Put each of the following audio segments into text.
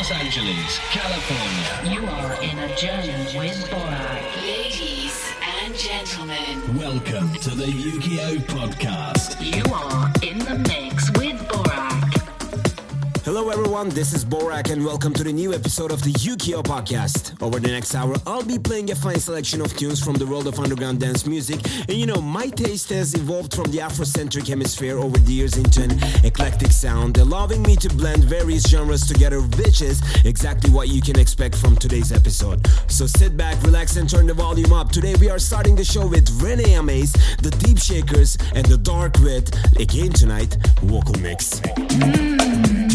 Los Angeles, California. You are in a journey with Borak. Ladies and gentlemen, Welcome to the Ukiyo Podcast. You are in the mix with Borak. Hello everyone, this is Borak and welcome to the new episode of the Ukiyo podcast. Over the next hour, I'll be playing a fine selection of tunes from the world of underground dance music. And you know, my taste has evolved from the Afrocentric hemisphere over the years into an eclectic sound, allowing me to blend various genres together, which is exactly what you can expect from today's episode. So sit back, relax, and turn the volume up. Today we are starting the show with Rene Amesz, the Deepshakerz, and the Dark Wit. Again tonight, vocal mix. Can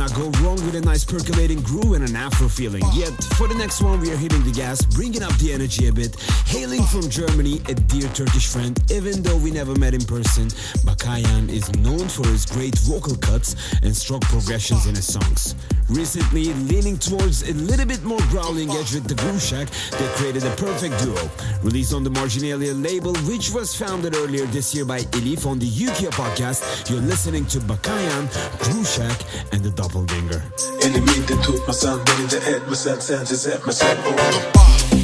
cannot go wrong with a nice percolating groove and an afro feeling. Yet, for the next one, we are hitting the gas, bringing up the energy a bit. Hailing from Germany, a dear Turkish friend, even though we never met in person, Bákayan is known for his great vocal cuts and strong progressions in his songs. Recently, leaning towards a little bit more growling edge with the Groove Shack, they created a perfect duo. Released on the Marginalia label, which was founded earlier this year by Elif on the Ukiyo podcast, you're listening to Bákayan, Groove Shack, and the Doppelganger. Elimde tutmasan beni de etmesen sensiz etmesen olur Marley.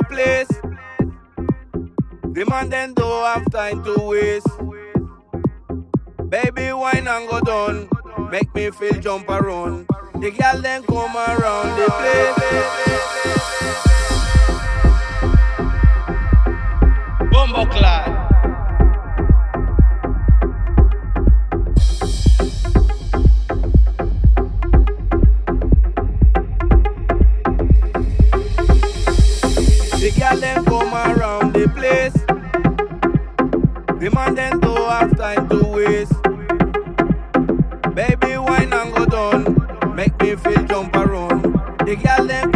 the place. The man then don't have time to waste. Baby, wine and go down. Make me feel jump around. The girl then come around the place. Bomboclaat. Man then don't have time to waste. Baby, wine and go down. Make me feel jump around. The girl then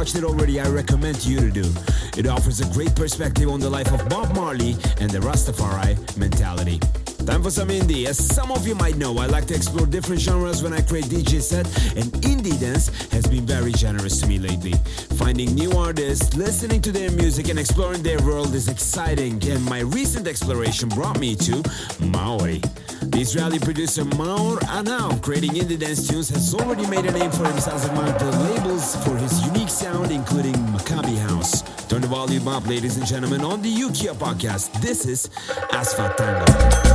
watched it already, I recommend you to do. It offers a great perspective on the life of Bob Marley and the Rastafari mentality. Time for some indie. As some of you might know, I like to explore different genres when I create DJ set, and indie dance has been very generous to me lately. Finding new artists, listening to their music, and exploring their world is exciting, and my recent exploration brought me to Maori. Israeli producer Maor Anau, creating indie dance tunes, has already made a name for himself among the labels for his unique sound, including Maccabi House. Turn the volume up, ladies and gentlemen, on the Ukiyo podcast. This is Asphalt Tango.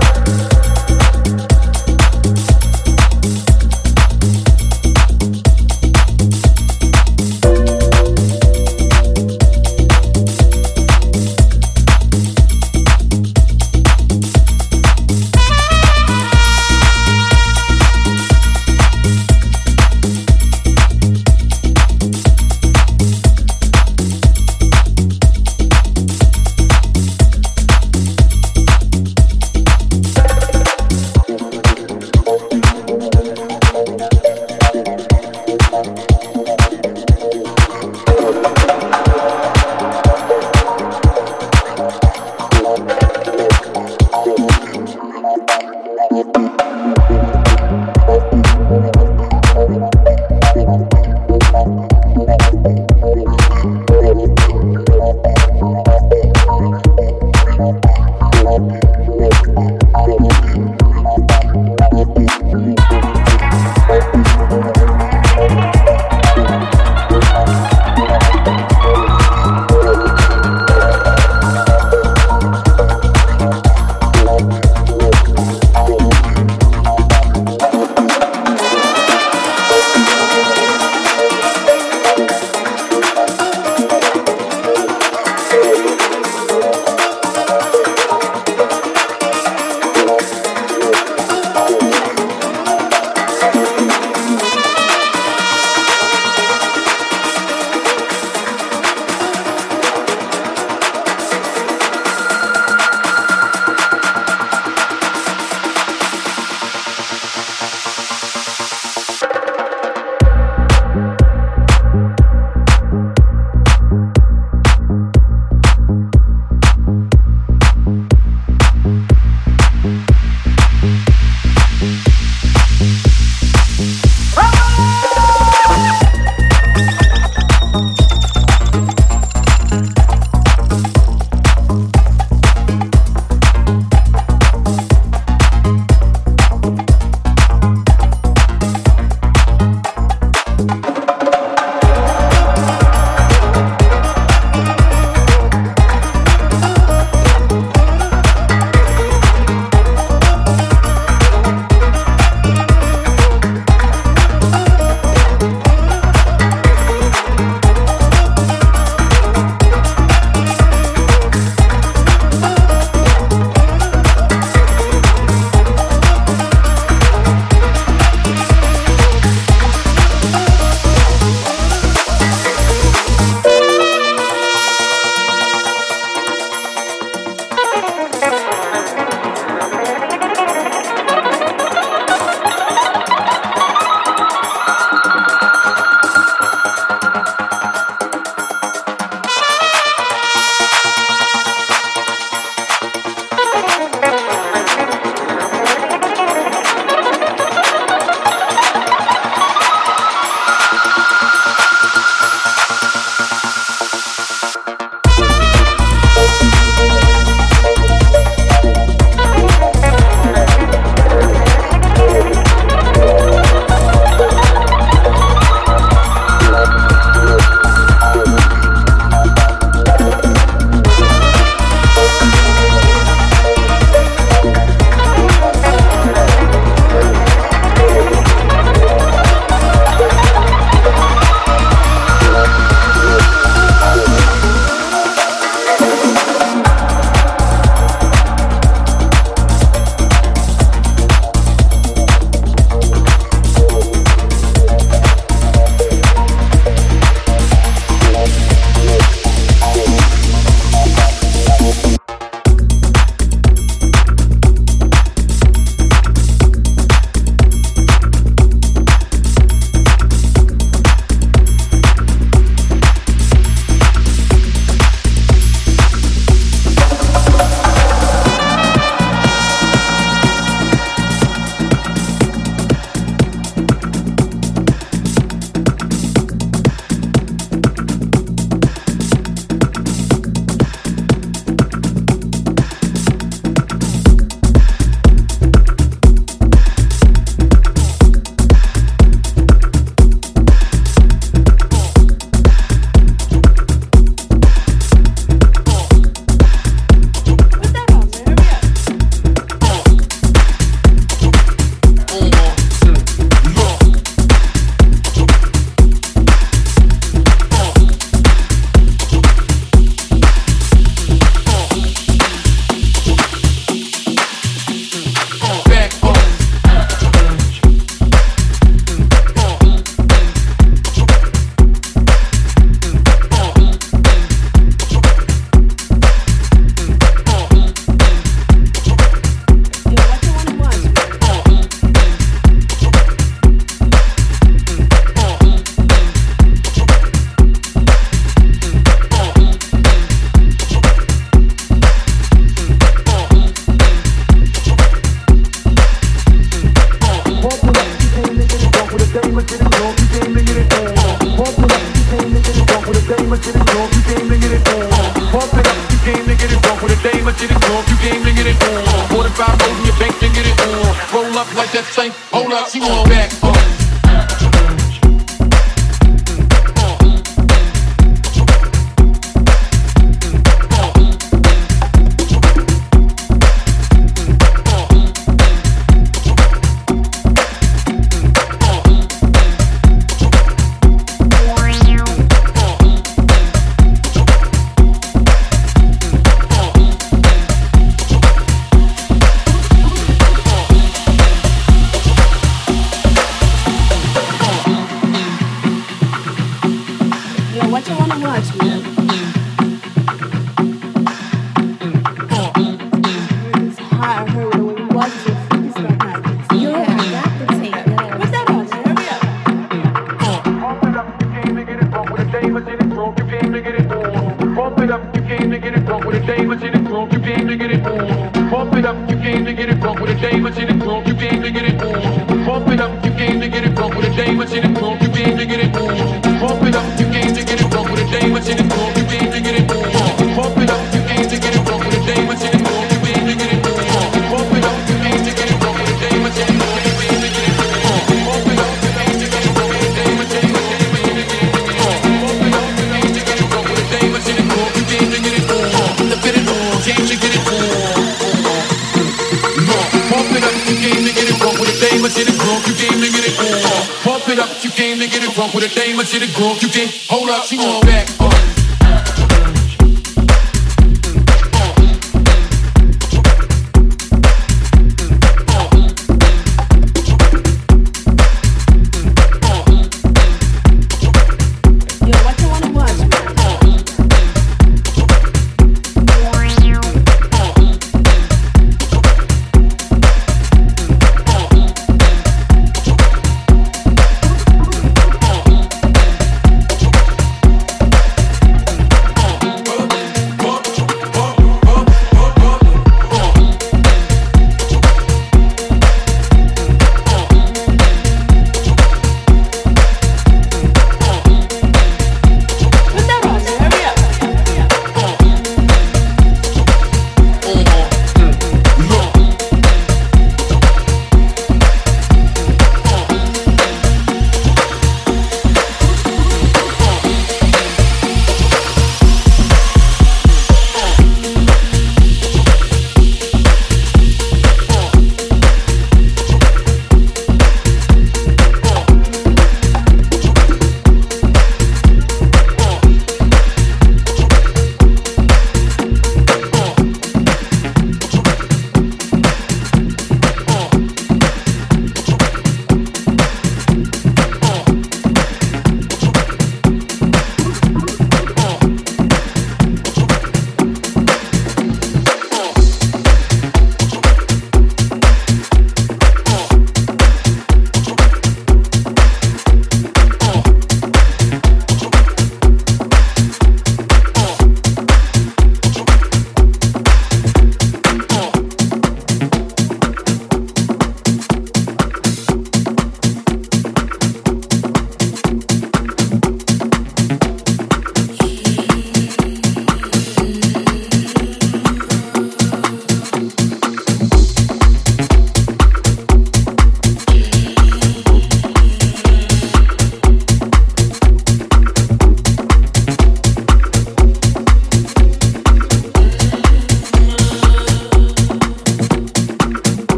Like that same, hold up, she want back.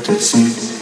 fantasy.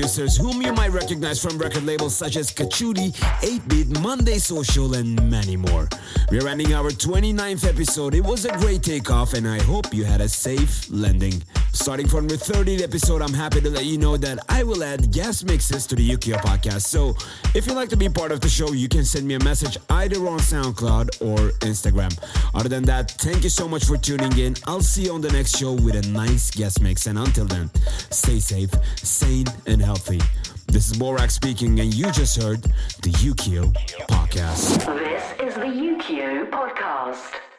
Producers, whom you might recognize from record labels such as Kachudi, 8-Bit, Monday Social, and many more. We're ending our 29th episode. It was a great takeoff, and I hope you had a safe landing. Starting from the 30th episode, I'm happy to let you know that I will add guest mixes to the Ukiyo podcast. So if you'd like to be part of the show, you can send me a message either on SoundCloud or Instagram. Other than that, thank you so much for tuning in. I'll see you on the next show with a nice guest mix. And until then, stay safe, sane, and healthy. This is Borak speaking, and you just heard the Ukiyo podcast. This is the Ukiyo podcast.